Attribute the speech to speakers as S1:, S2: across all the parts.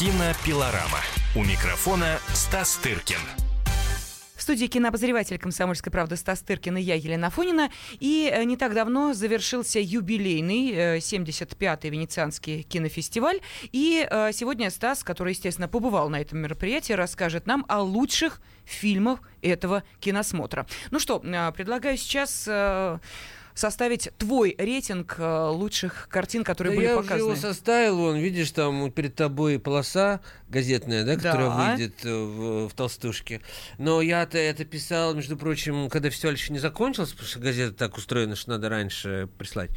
S1: Кинопилорама. У микрофона Стас Тыркин.
S2: В студии кинообозреватель «Комсомольской правды» Стас Тыркин и я, Елена Фонина. И э, не так давно завершился юбилейный 75-й э, Венецианский кинофестиваль. И э, сегодня Стас, который, естественно, побывал на этом мероприятии, расскажет нам о лучших фильмах этого киносмотра. Ну что, предлагаю сейчас составить твой рейтинг э, лучших картин, которые
S3: да
S2: были
S3: я
S2: показаны?
S3: Я его составил, вон, видишь, там перед тобой полоса газетная, да, которая да. выйдет э, в, в толстушке. Но я-то это писал, между прочим, когда фестиваль еще не закончился, потому что газета так устроена, что надо раньше прислать.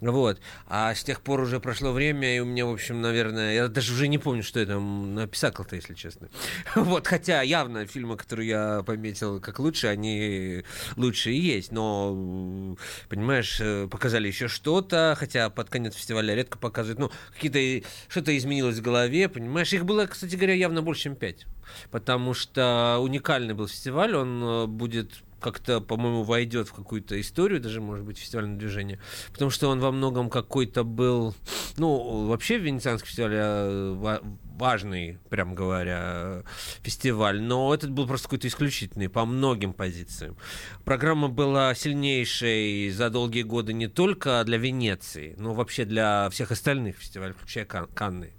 S3: Вот. А с тех пор уже прошло время, и у меня, в общем, наверное, я даже уже не помню, что я там написал-то, если честно. Вот, хотя явно фильмы, которые я пометил как лучшие, они лучшие есть, но понимаешь, э, показали еще что-то, хотя под конец фестиваля редко показывают, ну, какие-то, что-то изменилось в голове, понимаешь, их было, кстати говоря, явно больше, чем пять, потому что уникальный был фестиваль, он э, будет как-то, по-моему, войдет в какую-то историю, даже, может быть, фестивальное движение, потому что он во многом какой-то был, ну, вообще Венецианский фестиваль э, важный, прям говоря, фестиваль, но этот был просто какой-то исключительный по многим позициям. Программа была сильнейшей за долгие годы не только для Венеции, но вообще для всех остальных фестивалей, включая Кан Канны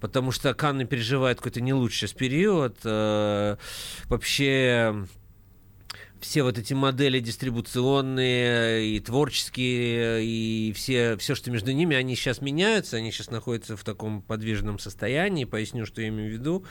S3: потому что Канны переживает какой-то не лучший период. Э, вообще все вот эти модели дистрибуционные и творческие, и все, все, что между ними, они сейчас меняются, они сейчас находятся в таком подвижном состоянии. Поясню, что я имею в виду.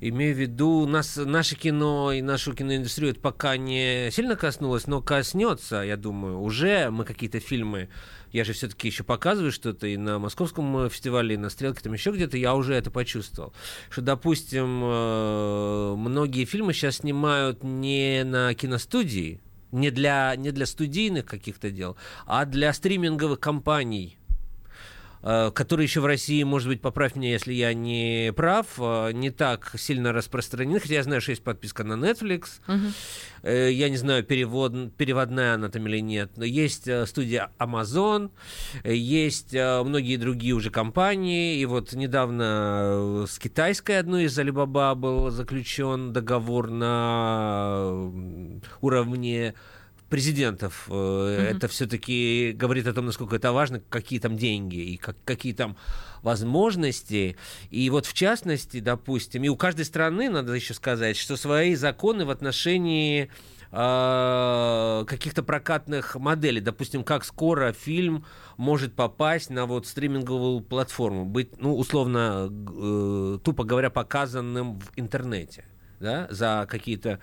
S3: Имею в виду, нас, наше кино и нашу киноиндустрию это пока не сильно коснулось, но коснется, я думаю. Уже мы какие-то фильмы я же все-таки еще показываю что-то и на московском э, фестивале, и на стрелке, там еще где-то, я уже это почувствовал. Что, допустим, э, многие фильмы сейчас снимают не на киностудии, не для, не для студийных каких-то дел, а для стриминговых компаний Э, который еще в России, может быть, поправь меня, если я не прав, э, не так сильно распространен. Хотя я знаю, что есть подписка на Netflix. Угу. Я не знаю, перевод, переводная она там или нет. Но есть студия Amazon, есть многие другие уже компании. И вот недавно с китайской одной из Alibaba был заключен договор на уровне президентов. Mm-hmm. Это все-таки говорит о том, насколько это важно, какие там деньги и как, какие там возможности. И вот в частности, допустим, и у каждой страны, надо еще сказать, что свои законы в отношении э, каких-то прокатных моделей. Допустим, как скоро фильм может попасть на вот стриминговую платформу, быть, ну, условно, э, тупо говоря, показанным в интернете да, за какие-то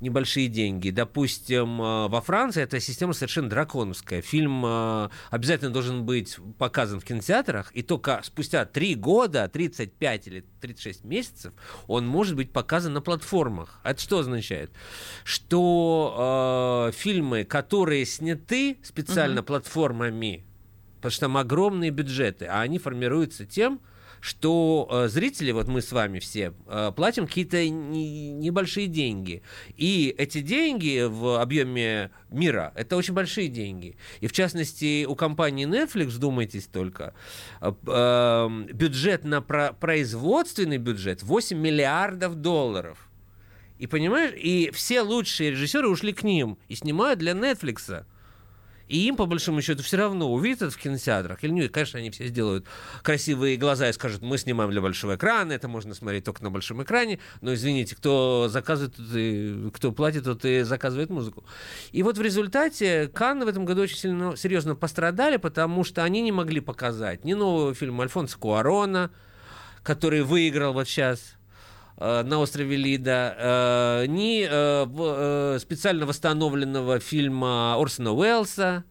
S3: небольшие деньги. Допустим, э, во Франции эта система совершенно драконовская. Фильм э, обязательно должен быть показан в кинотеатрах, и только спустя 3 года, 35 или 36 месяцев, он может быть показан на платформах. Это что означает? Что э, фильмы, которые сняты специально угу. платформами, потому что там огромные бюджеты, а они формируются тем, что э, зрители, вот мы с вами все, э, платим какие-то не, небольшие деньги. И эти деньги в объеме мира, это очень большие деньги. И в частности, у компании Netflix, думайтесь только, э, э, бюджет на про производственный бюджет 8 миллиардов долларов. И понимаешь, и все лучшие режиссеры ушли к ним и снимают для Netflix. И им, по большому счету, все равно, увидят это в кинотеатрах или нет. Конечно, они все сделают красивые глаза и скажут, мы снимаем для большого экрана, это можно смотреть только на большом экране. Но, извините, кто заказывает, тот и, кто платит, тот и заказывает музыку. И вот в результате Канны в этом году очень сильно, серьезно пострадали, потому что они не могли показать ни нового фильма Альфонса Куарона, который выиграл вот сейчас на острове Лида, э, ни э, специально восстановленного фильма Орсона Уэллса,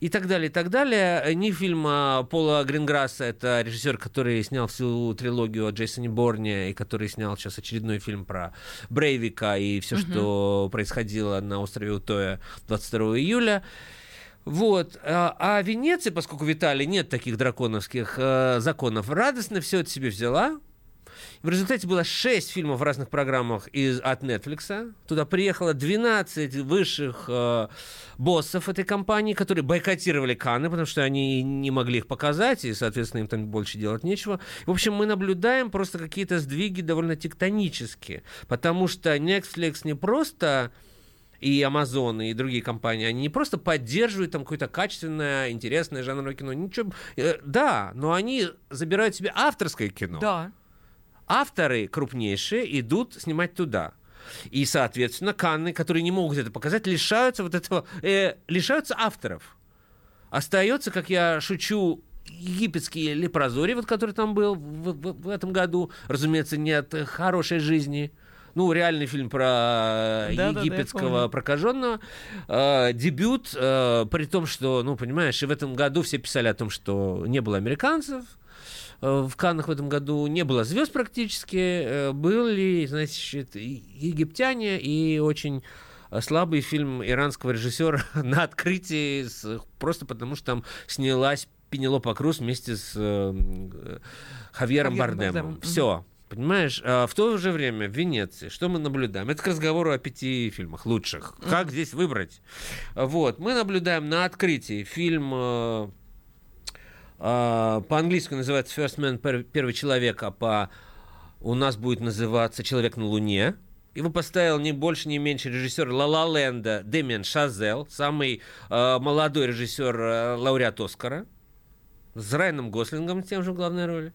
S3: и так далее, и так далее. Ни фильма Пола Гринграсса, это режиссер, который снял всю трилогию о Джейсоне Борне, и который снял сейчас очередной фильм про Брейвика и все, угу. что происходило на острове Утоя 22 июля. Вот. А, а Венеция, поскольку в Италии нет таких драконовских э, законов, радостно все это себе взяла, В результате было 6 фильмов в разных программах из, от Netflix. Туда приехало 12 высших э, боссов этой компании, которые бойкотировали Канны, потому что они не могли их показать, и, соответственно, им там больше делать нечего. В общем, мы наблюдаем просто какие-то сдвиги довольно тектонические, потому что Netflix не просто и Amazon, и другие компании, они не просто поддерживают там какое-то качественное, интересное жанровое кино, ничего, э, да, но они забирают себе авторское кино.
S2: Да.
S3: Авторы крупнейшие идут снимать туда. И, соответственно, Канны, которые не могут это показать, лишаются вот этого, э, лишаются авторов. Остается, как я шучу, египетский лепрозорий, вот который там был в, в, в этом году, разумеется, не от хорошей жизни, ну, реальный фильм про да, египетского да, да, прокаженного. Э, дебют, э, при том, что, ну, понимаешь, и в этом году все писали о том, что не было американцев, э, в Каннах в этом году не было звезд практически, э, были, значит, египтяне и очень слабый фильм иранского режиссера на открытии, просто потому что там снялась Пенелопа Круз вместе с э, Хавьером Бардемом. Бардем. Все. Понимаешь, а в то же время в Венеции, что мы наблюдаем? Это к разговору о пяти фильмах лучших. Как здесь выбрать? Вот, мы наблюдаем на открытии фильм э, э, по-английски называется First Man, первый человек, а по у нас будет называться Человек на Луне. Его поставил не больше, не меньше режиссер Ла Ленда Демиан Шазел, самый э, молодой режиссер, э, лауреат Оскара, с Райаном Гослингом тем же в главной роли.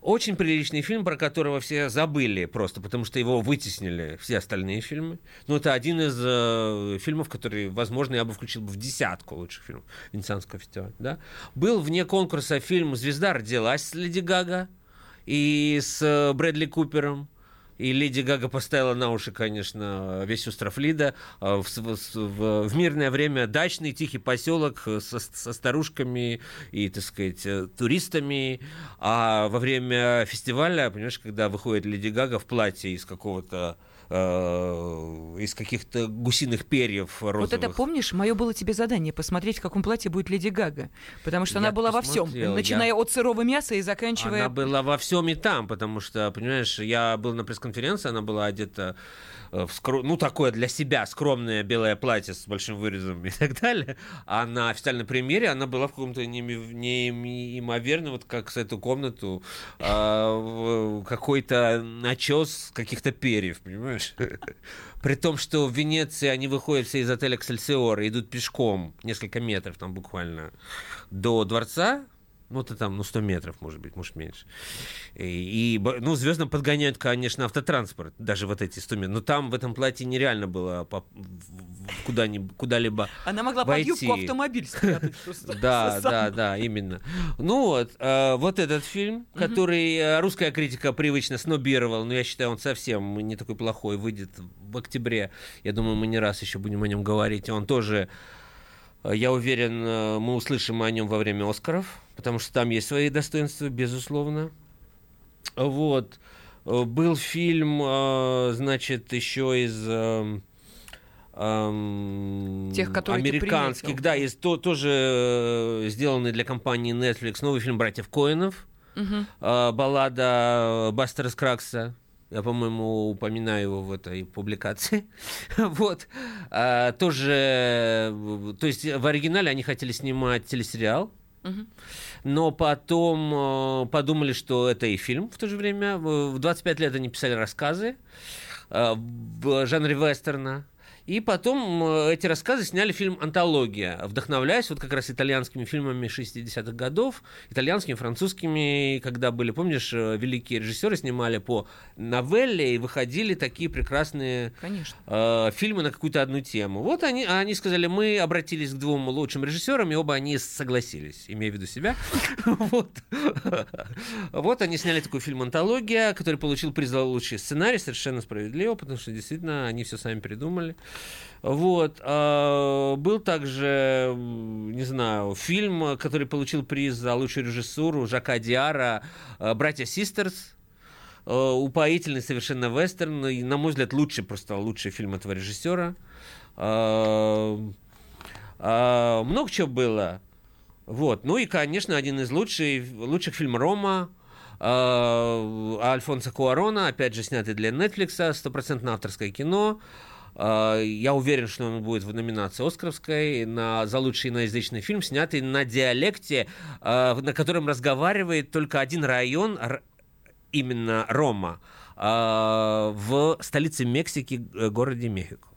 S3: Очень приличный фильм, про которого все забыли просто, потому что его вытеснили все остальные фильмы. Но это один из э, фильмов, который, возможно, я бы включил в десятку лучших фильмов Венецианского фестиваля. Да? Был вне конкурса фильм «Звезда родилась» с Леди Гага и с э, Брэдли Купером. И Леди Гага поставила на уши, конечно, весь остров Лида. А, в, в, в мирное время дачный тихий поселок со, со старушками и, так сказать, э, туристами. А во время фестиваля, понимаешь, когда выходит Леди Гага в платье из какого-то Э, из каких-то гусиных перьев розовых.
S2: Вот это помнишь, мое было тебе задание посмотреть, в каком платье будет Леди Гага, потому что я она была во всем, начиная я... от сырого мяса и заканчивая.
S3: Она была во всем и там, потому что, понимаешь, я был на пресс-конференции, она была одета Э, в скро... ну, такое для себя скромное белое платье с большим вырезом и так далее. А на официальной премьере она была в каком-то неимоверно, вот как с эту комнату, а, какой-то начес каких-то перьев, понимаешь? При том, что в Венеции они выходят все из отеля «Эксельсиор» и идут пешком несколько метров там буквально до дворца, ну, это там, ну, 100 метров, может быть, может, меньше. И, и ну, звездно подгоняют, конечно, автотранспорт, даже вот эти 100 метров. Но там в этом платье нереально было куда-либо куда
S2: Она могла
S3: войти.
S2: под юбку автомобиль спрятать.
S3: Да, да, да, именно. Ну вот, э, вот этот фильм, который э, русская критика привычно снобировала, но я считаю, он совсем не такой плохой, выйдет в октябре. Я думаю, мы не раз еще будем о нем говорить. Он тоже я уверен, э, мы услышим о нем во время Оскаров, потому что там есть свои достоинства, безусловно. Вот. Э, был фильм, значит, еще из
S2: Тех, которые
S3: американских, да, из то, тоже сделанный для компании Netflix новый фильм братьев Коинов, угу. баллада Бастера Скракса. Я, по-моему, упоминаю его в этой публикации. вот. А, тоже, то есть в оригинале они хотели снимать телесериал, но потом э, подумали, что это и фильм в то же время. В 25 лет они писали рассказы э, в жанре вестерна. И потом эти рассказы сняли фильм «Антология», вдохновляясь вот как раз итальянскими фильмами 60-х годов, итальянскими, французскими, когда были, помнишь, э, великие режиссеры снимали по новелле и выходили такие прекрасные э, фильмы на какую-то одну тему. Вот они, они сказали, мы обратились к двум лучшим режиссерам, и оба они согласились, имея в виду себя. Вот они сняли такой фильм «Антология», который получил приз за лучший сценарий, совершенно справедливо, потому что действительно они все сами придумали. Вот. А, был также, не знаю, фильм, который получил приз за лучшую режиссуру Жака Диара а, «Братья Систерс». А, упоительный совершенно вестерн. И, на мой взгляд, лучший, просто лучший фильм этого режиссера. Много чего было. Вот. Ну и, конечно, один из лучших, лучших фильм Рома Альфонса Куарона, опять же, снятый для Netflix, стопроцентно авторское кино. Э, я уверен, что он будет в номинации Оскаровской на, за лучший иноязычный фильм, снятый на диалекте, э, на котором разговаривает только один район, именно Рома, э, в столице Мексики, городе Мехико.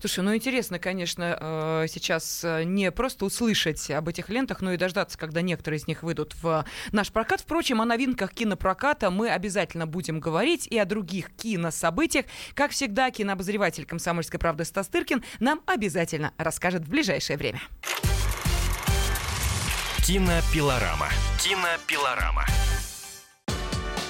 S2: Слушай, ну интересно, конечно, э, сейчас э, не просто услышать об этих лентах, но и дождаться, когда некоторые из них выйдут в наш прокат. Впрочем, о новинках кинопроката мы обязательно будем говорить и о других кинособытиях. Как всегда, кинообозреватель «Комсомольской правды» Стас Тыркин нам обязательно расскажет в ближайшее время.
S1: Кинопилорама. Кинопилорама.